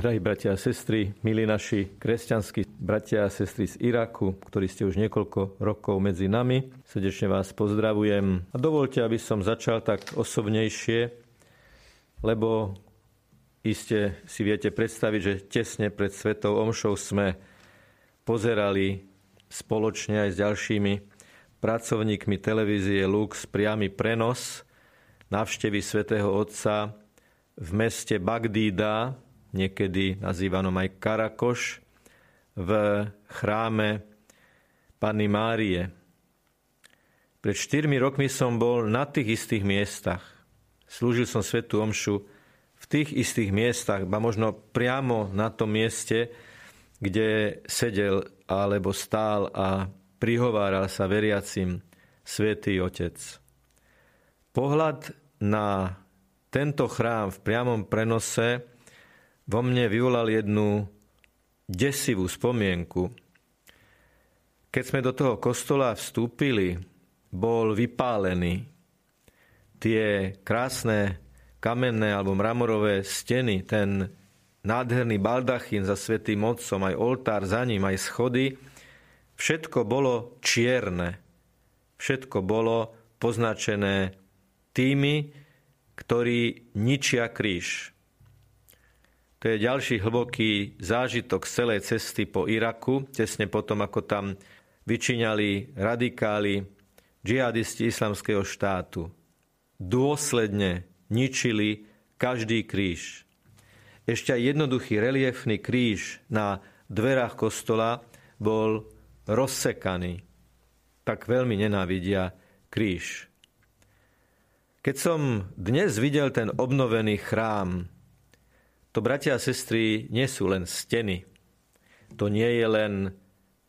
Drahí bratia a sestry, milí naši kresťanskí bratia a sestry z Iraku, ktorí ste už niekoľko rokov medzi nami, srdečne vás pozdravujem. A dovolte, aby som začal tak osobnejšie, lebo iste si viete predstaviť, že tesne pred Svetou Omšou sme pozerali spoločne aj s ďalšími pracovníkmi televízie Lux priamy prenos návštevy svätého Otca v meste Bagdída, niekedy nazývanom aj Karakoš, v chráme Panny Márie. Pred 4 rokmi som bol na tých istých miestach. Slúžil som Svetu Omšu v tých istých miestach, ba možno priamo na tom mieste, kde sedel alebo stál a prihováral sa veriacim Svetý Otec. Pohľad na tento chrám v priamom prenose vo mne vyvolal jednu desivú spomienku. Keď sme do toho kostola vstúpili, bol vypálený. Tie krásne kamenné alebo mramorové steny, ten nádherný baldachín za svetým mocom, aj oltár za ním, aj schody, všetko bolo čierne. Všetko bolo poznačené tými, ktorí ničia kríž. To je ďalší hlboký zážitok z celej cesty po Iraku, tesne potom, ako tam vyčíňali radikáli, džihadisti islamského štátu. Dôsledne ničili každý kríž. Ešte aj jednoduchý reliefný kríž na dverách kostola bol rozsekaný. Tak veľmi nenávidia kríž. Keď som dnes videl ten obnovený chrám, to, bratia a sestry, nie sú len steny. To nie je len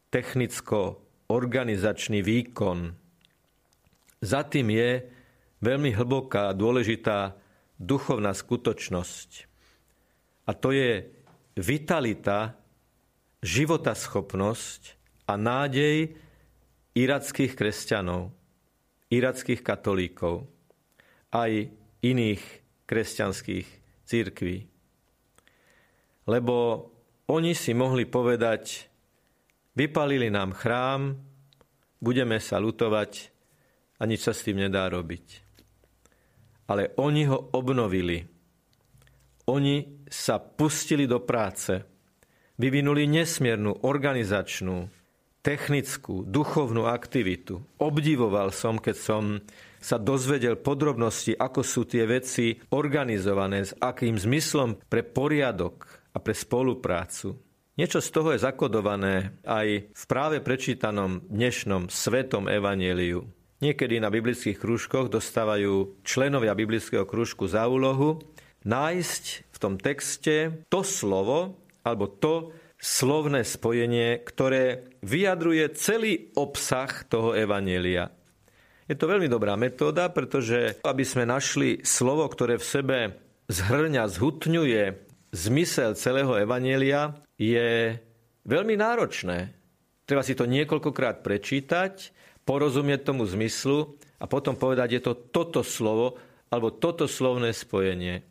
technicko-organizačný výkon. Za tým je veľmi hlboká a dôležitá duchovná skutočnosť. A to je vitalita, životaschopnosť a nádej irackých kresťanov, irackých katolíkov, aj iných kresťanských církví lebo oni si mohli povedať, vypalili nám chrám, budeme sa lutovať a nič sa s tým nedá robiť. Ale oni ho obnovili. Oni sa pustili do práce. Vyvinuli nesmiernu organizačnú, technickú, duchovnú aktivitu. Obdivoval som, keď som sa dozvedel podrobnosti, ako sú tie veci organizované, s akým zmyslom pre poriadok, a pre spoluprácu. Niečo z toho je zakodované aj v práve prečítanom dnešnom svetom evaneliu. Niekedy na biblických krúžkoch dostávajú členovia biblického krúžku za úlohu nájsť v tom texte to slovo alebo to slovné spojenie, ktoré vyjadruje celý obsah toho evanielia. Je to veľmi dobrá metóda, pretože aby sme našli slovo, ktoré v sebe zhrňa, zhutňuje zmysel celého Evanielia je veľmi náročné. Treba si to niekoľkokrát prečítať, porozumieť tomu zmyslu a potom povedať, je to toto slovo alebo toto slovné spojenie.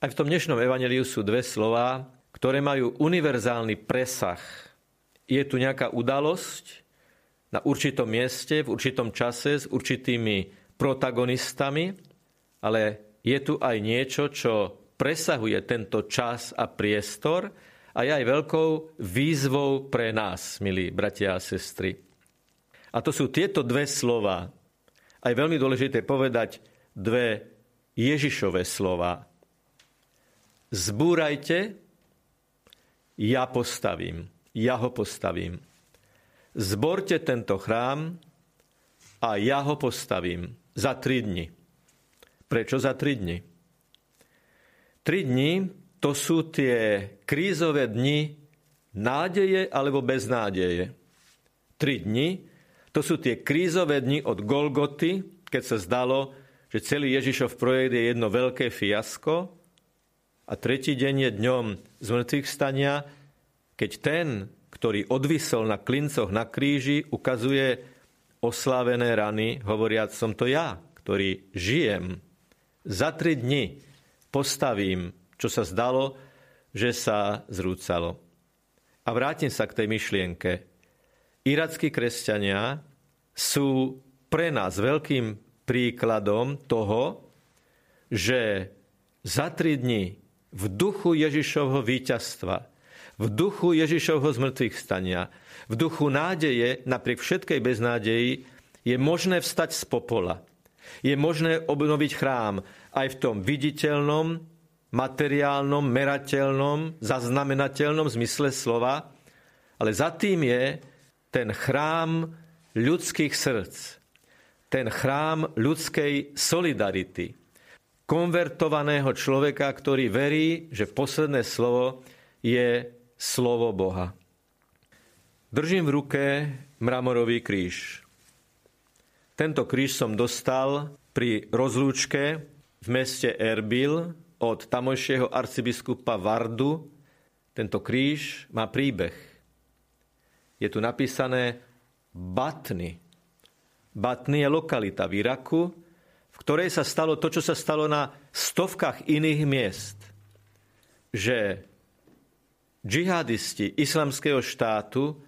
Aj v tom dnešnom evaneliu sú dve slova, ktoré majú univerzálny presah. Je tu nejaká udalosť na určitom mieste, v určitom čase s určitými protagonistami, ale je tu aj niečo, čo presahuje tento čas a priestor a je aj veľkou výzvou pre nás, milí bratia a sestry. A to sú tieto dve slova. Aj veľmi dôležité povedať dve Ježišové slova. Zbúrajte, ja postavím. Ja ho postavím. Zborte tento chrám a ja ho postavím za tri dni. Prečo za tri dni? Tri dni to sú tie krízové dni nádeje alebo beznádeje. Tri dni to sú tie krízové dni od Golgoty, keď sa zdalo, že celý Ježišov projekt je jedno veľké fiasko. A tretí deň je dňom zmrtvých stania, keď ten, ktorý odvisol na klincoch na kríži, ukazuje oslávené rany, hovoriac som to ja, ktorý žijem. Za tri dni postavím, čo sa zdalo, že sa zrúcalo. A vrátim sa k tej myšlienke. Irackí kresťania sú pre nás veľkým príkladom toho, že za tri dni v duchu Ježišovho víťazstva, v duchu Ježišovho zmrtvých stania, v duchu nádeje, napriek všetkej beznádeji, je možné vstať z popola. Je možné obnoviť chrám aj v tom viditeľnom, materiálnom, merateľnom, zaznamenateľnom zmysle slova, ale za tým je ten chrám ľudských srdc, ten chrám ľudskej solidarity, konvertovaného človeka, ktorý verí, že posledné slovo je slovo Boha. Držím v ruke mramorový kríž. Tento kríž som dostal pri rozlúčke v meste Erbil od tamojšieho arcibiskupa Vardu. Tento kríž má príbeh. Je tu napísané Batny. Batny je lokalita v Iraku, v ktorej sa stalo to, čo sa stalo na stovkách iných miest. Že džihadisti islamského štátu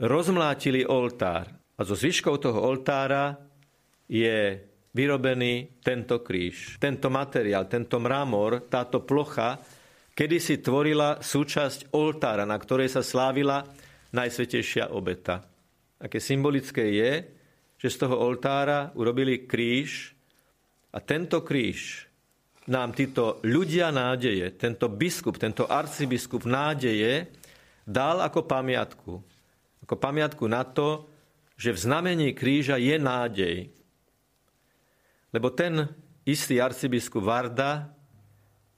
rozmlátili oltár a zo zvyškov toho oltára je vyrobený tento kríž, tento materiál, tento mramor, táto plocha, kedy si tvorila súčasť oltára, na ktorej sa slávila najsvetejšia obeta. Aké symbolické je, že z toho oltára urobili kríž a tento kríž nám títo ľudia nádeje, tento biskup, tento arcibiskup nádeje dal ako pamiatku. Ako pamiatku na to, že v znamení kríža je nádej. Lebo ten istý arcibiskup Varda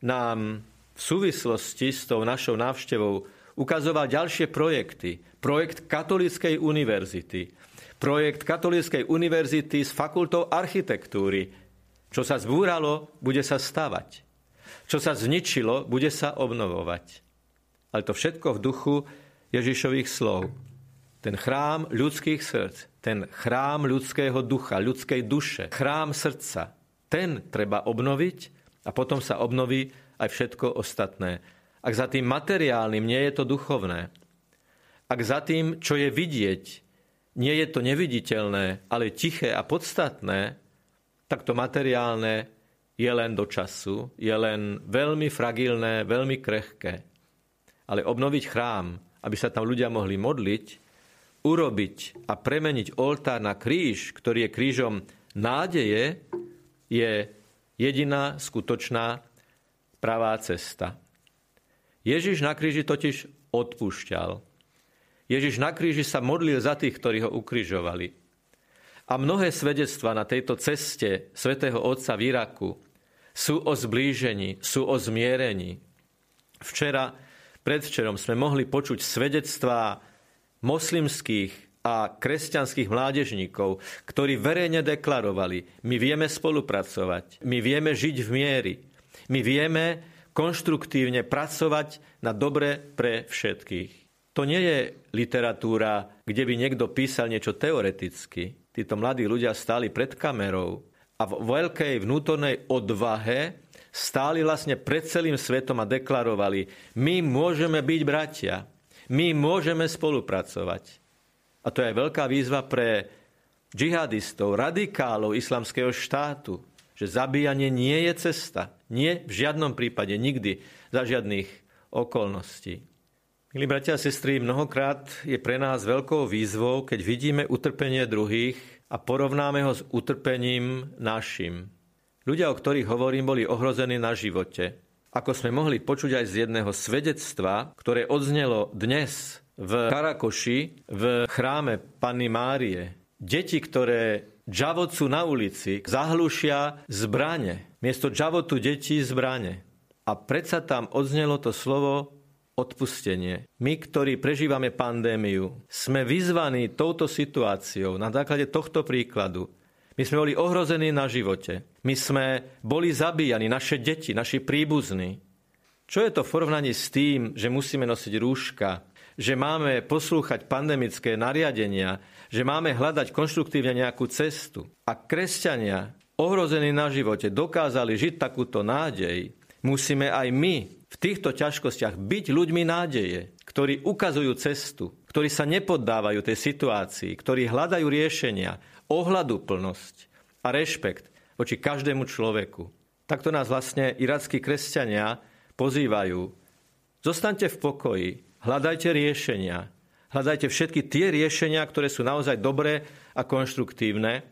nám v súvislosti s tou našou návštevou ukazoval ďalšie projekty. Projekt Katolíckej univerzity. Projekt Katolíckej univerzity s fakultou architektúry. Čo sa zbúralo, bude sa stavať. Čo sa zničilo, bude sa obnovovať. Ale to všetko v duchu Ježišových slov ten chrám ľudských srdc, ten chrám ľudského ducha, ľudskej duše, chrám srdca, ten treba obnoviť a potom sa obnoví aj všetko ostatné. Ak za tým materiálnym nie je to duchovné, ak za tým, čo je vidieť, nie je to neviditeľné, ale tiché a podstatné, tak to materiálne je len do času, je len veľmi fragilné, veľmi krehké. Ale obnoviť chrám, aby sa tam ľudia mohli modliť, urobiť a premeniť oltár na kríž, ktorý je krížom nádeje, je jediná skutočná pravá cesta. Ježiš na kríži totiž odpúšťal. Ježiš na kríži sa modlil za tých, ktorí ho ukrižovali. A mnohé svedectva na tejto ceste svätého Otca v Iraku sú o zblížení, sú o zmierení. Včera, predvčerom sme mohli počuť svedectvá moslimských a kresťanských mládežníkov, ktorí verejne deklarovali, my vieme spolupracovať, my vieme žiť v miery, my vieme konštruktívne pracovať na dobre pre všetkých. To nie je literatúra, kde by niekto písal niečo teoreticky. Títo mladí ľudia stáli pred kamerou a v veľkej vnútornej odvahe stáli vlastne pred celým svetom a deklarovali, my môžeme byť bratia, my môžeme spolupracovať. A to je veľká výzva pre džihadistov, radikálov islamského štátu, že zabíjanie nie je cesta. Nie v žiadnom prípade, nikdy, za žiadnych okolností. Milí bratia a sestry, mnohokrát je pre nás veľkou výzvou, keď vidíme utrpenie druhých a porovnáme ho s utrpením našim. Ľudia, o ktorých hovorím, boli ohrození na živote ako sme mohli počuť aj z jedného svedectva, ktoré odznelo dnes v Karakoši, v chráme Panny Márie. Deti, ktoré džavocu na ulici, zahlušia zbrane. Miesto džavotu detí zbrane. A predsa tam odznelo to slovo odpustenie. My, ktorí prežívame pandémiu, sme vyzvaní touto situáciou na základe tohto príkladu my sme boli ohrození na živote. My sme boli zabíjani, naše deti, naši príbuzní. Čo je to v porovnaní s tým, že musíme nosiť rúška, že máme poslúchať pandemické nariadenia, že máme hľadať konštruktívne nejakú cestu. A kresťania, ohrození na živote, dokázali žiť takúto nádej, musíme aj my v týchto ťažkostiach byť ľuďmi nádeje, ktorí ukazujú cestu, ktorí sa nepoddávajú tej situácii, ktorí hľadajú riešenia, ohľaduplnosť a rešpekt voči každému človeku. Takto nás vlastne irackí kresťania pozývajú. Zostaňte v pokoji, hľadajte riešenia, hľadajte všetky tie riešenia, ktoré sú naozaj dobré a konštruktívne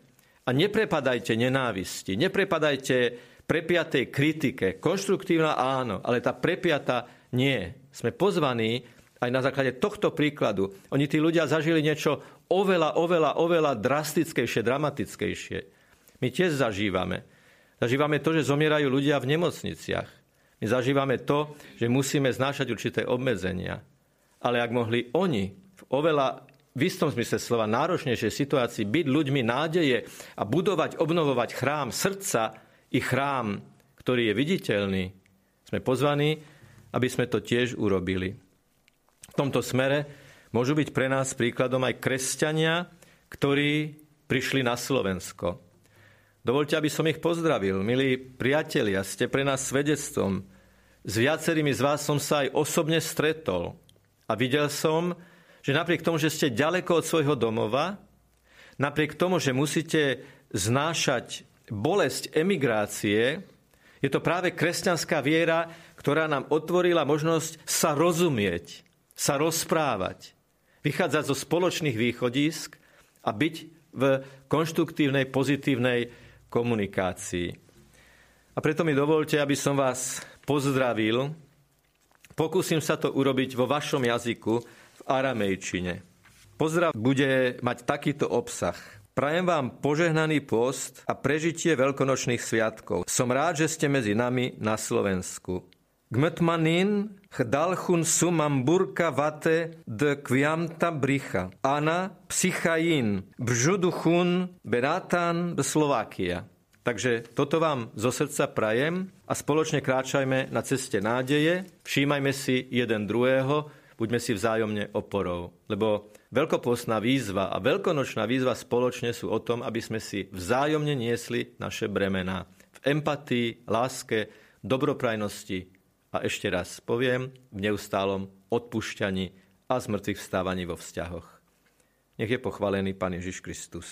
a neprepadajte nenávisti, neprepadajte prepiatej kritike. Konštruktívna áno, ale tá prepiata nie. Sme pozvaní aj na základe tohto príkladu. Oni tí ľudia zažili niečo oveľa, oveľa, oveľa drastickejšie, dramatickejšie. My tiež zažívame. Zažívame to, že zomierajú ľudia v nemocniciach. My zažívame to, že musíme znášať určité obmedzenia. Ale ak mohli oni v oveľa v istom zmysle slova náročnejšej situácii byť ľuďmi nádeje a budovať, obnovovať chrám srdca i chrám, ktorý je viditeľný, sme pozvaní, aby sme to tiež urobili. V tomto smere môžu byť pre nás príkladom aj kresťania, ktorí prišli na Slovensko. Dovolte, aby som ich pozdravil. Milí priatelia, ste pre nás svedectvom. S viacerými z vás som sa aj osobne stretol. A videl som, že napriek tomu, že ste ďaleko od svojho domova, napriek tomu, že musíte znášať bolesť emigrácie, je to práve kresťanská viera, ktorá nám otvorila možnosť sa rozumieť, sa rozprávať, vychádzať zo spoločných východisk a byť v konštruktívnej, pozitívnej komunikácii. A preto mi dovolte, aby som vás pozdravil. Pokúsim sa to urobiť vo vašom jazyku v aramejčine. Pozdrav bude mať takýto obsah. Prajem vám požehnaný post a prežitie veľkonočných sviatkov. Som rád, že ste medzi nami na Slovensku. Gmtmanin chdalchun sumam burka vate de kviamta bricha. Ana psychain bžuduchun beratan Slovakia. Takže toto vám zo srdca prajem a spoločne kráčajme na ceste nádeje, všímajme si jeden druhého, buďme si vzájomne oporou. Lebo veľkopostná výzva a veľkonočná výzva spoločne sú o tom, aby sme si vzájomne niesli naše bremená. V empatii, láske, dobroprajnosti, a ešte raz poviem, v neustálom odpúšťaní a zmrtvých vstávaní vo vzťahoch. Nech je pochválený Pán Ježiš Kristus.